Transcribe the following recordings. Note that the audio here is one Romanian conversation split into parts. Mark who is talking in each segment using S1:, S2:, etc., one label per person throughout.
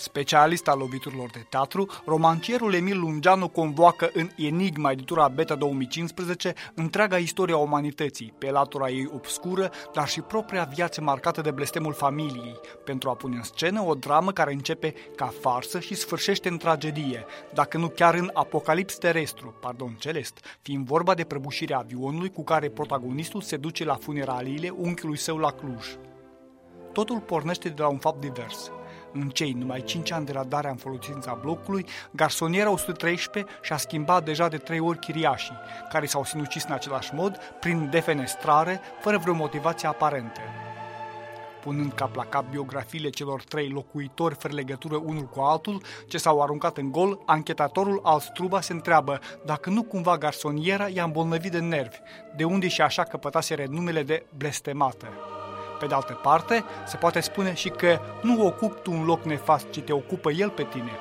S1: Specialist al loviturilor de teatru, romancierul Emil Lungeanu convoacă în Enigma, editura Beta 2015, întreaga istoria umanității, pe latura ei obscură, dar și propria viață marcată de blestemul familiei, pentru a pune în scenă o dramă care începe ca farsă și sfârșește în tragedie, dacă nu chiar în apocalips terestru, pardon, celest, fiind vorba de prăbușirea avionului cu care protagonistul se duce la funeraliile unchiului său la Cluj. Totul pornește de la un fapt divers – în cei numai 5 ani de la darea în folosința blocului, garsoniera 113 și-a schimbat deja de 3 ori chiriașii, care s-au sinucis în același mod, prin defenestrare, fără vreo motivație aparentă. Punând cap la cap biografiile celor trei locuitori fără legătură unul cu altul, ce s-au aruncat în gol, anchetatorul alț Struba se întreabă dacă nu cumva garsoniera i-a îmbolnăvit de nervi, de unde și așa căpătase renumele de blestemată. Pe de altă parte, se poate spune și că nu ocupi tu un loc nefast, ci te ocupă el pe tine.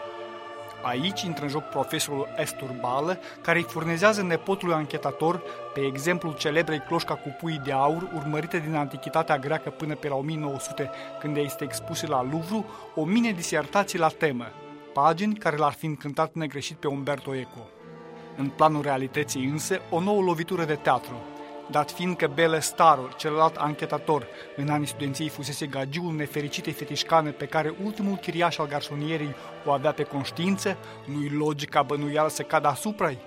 S1: Aici intră în joc profesorul Esturbală, care îi furnizează nepotului anchetator, pe exemplu celebrei cloșca cu pui de aur, urmărite din antichitatea greacă până pe la 1900, când este expuse la Louvre, o mine disertații la temă, pagini care l-ar fi încântat negreșit pe Umberto Eco. În planul realității însă, o nouă lovitură de teatru, dat fiind că Bele Staru, celălalt anchetator, în anii studenției fusese gagiul nefericitei fetișcane pe care ultimul chiriaș al garsonierii o avea pe conștiință, nu-i logica bănuială să cadă asupra-i?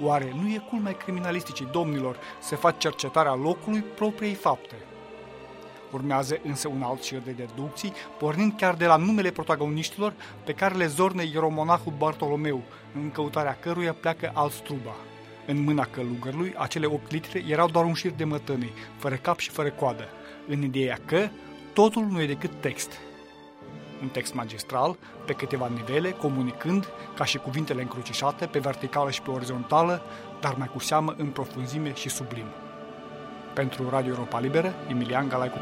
S1: Oare nu e culmea criminalisticii domnilor să fac cercetarea locului propriei fapte? Urmează însă un alt șir de deducții, pornind chiar de la numele protagoniștilor pe care le zorne ieromonahul Bartolomeu, în căutarea căruia pleacă alt struba. În mâna călugărului, acele 8 litri erau doar un șir de mătănii, fără cap și fără coadă, în ideea că totul nu e decât text. Un text magistral, pe câteva nivele, comunicând, ca și cuvintele încrucișate, pe verticală și pe orizontală, dar mai cu seamă în profunzime și sublim. Pentru Radio Europa Liberă, Emilian Galaicu.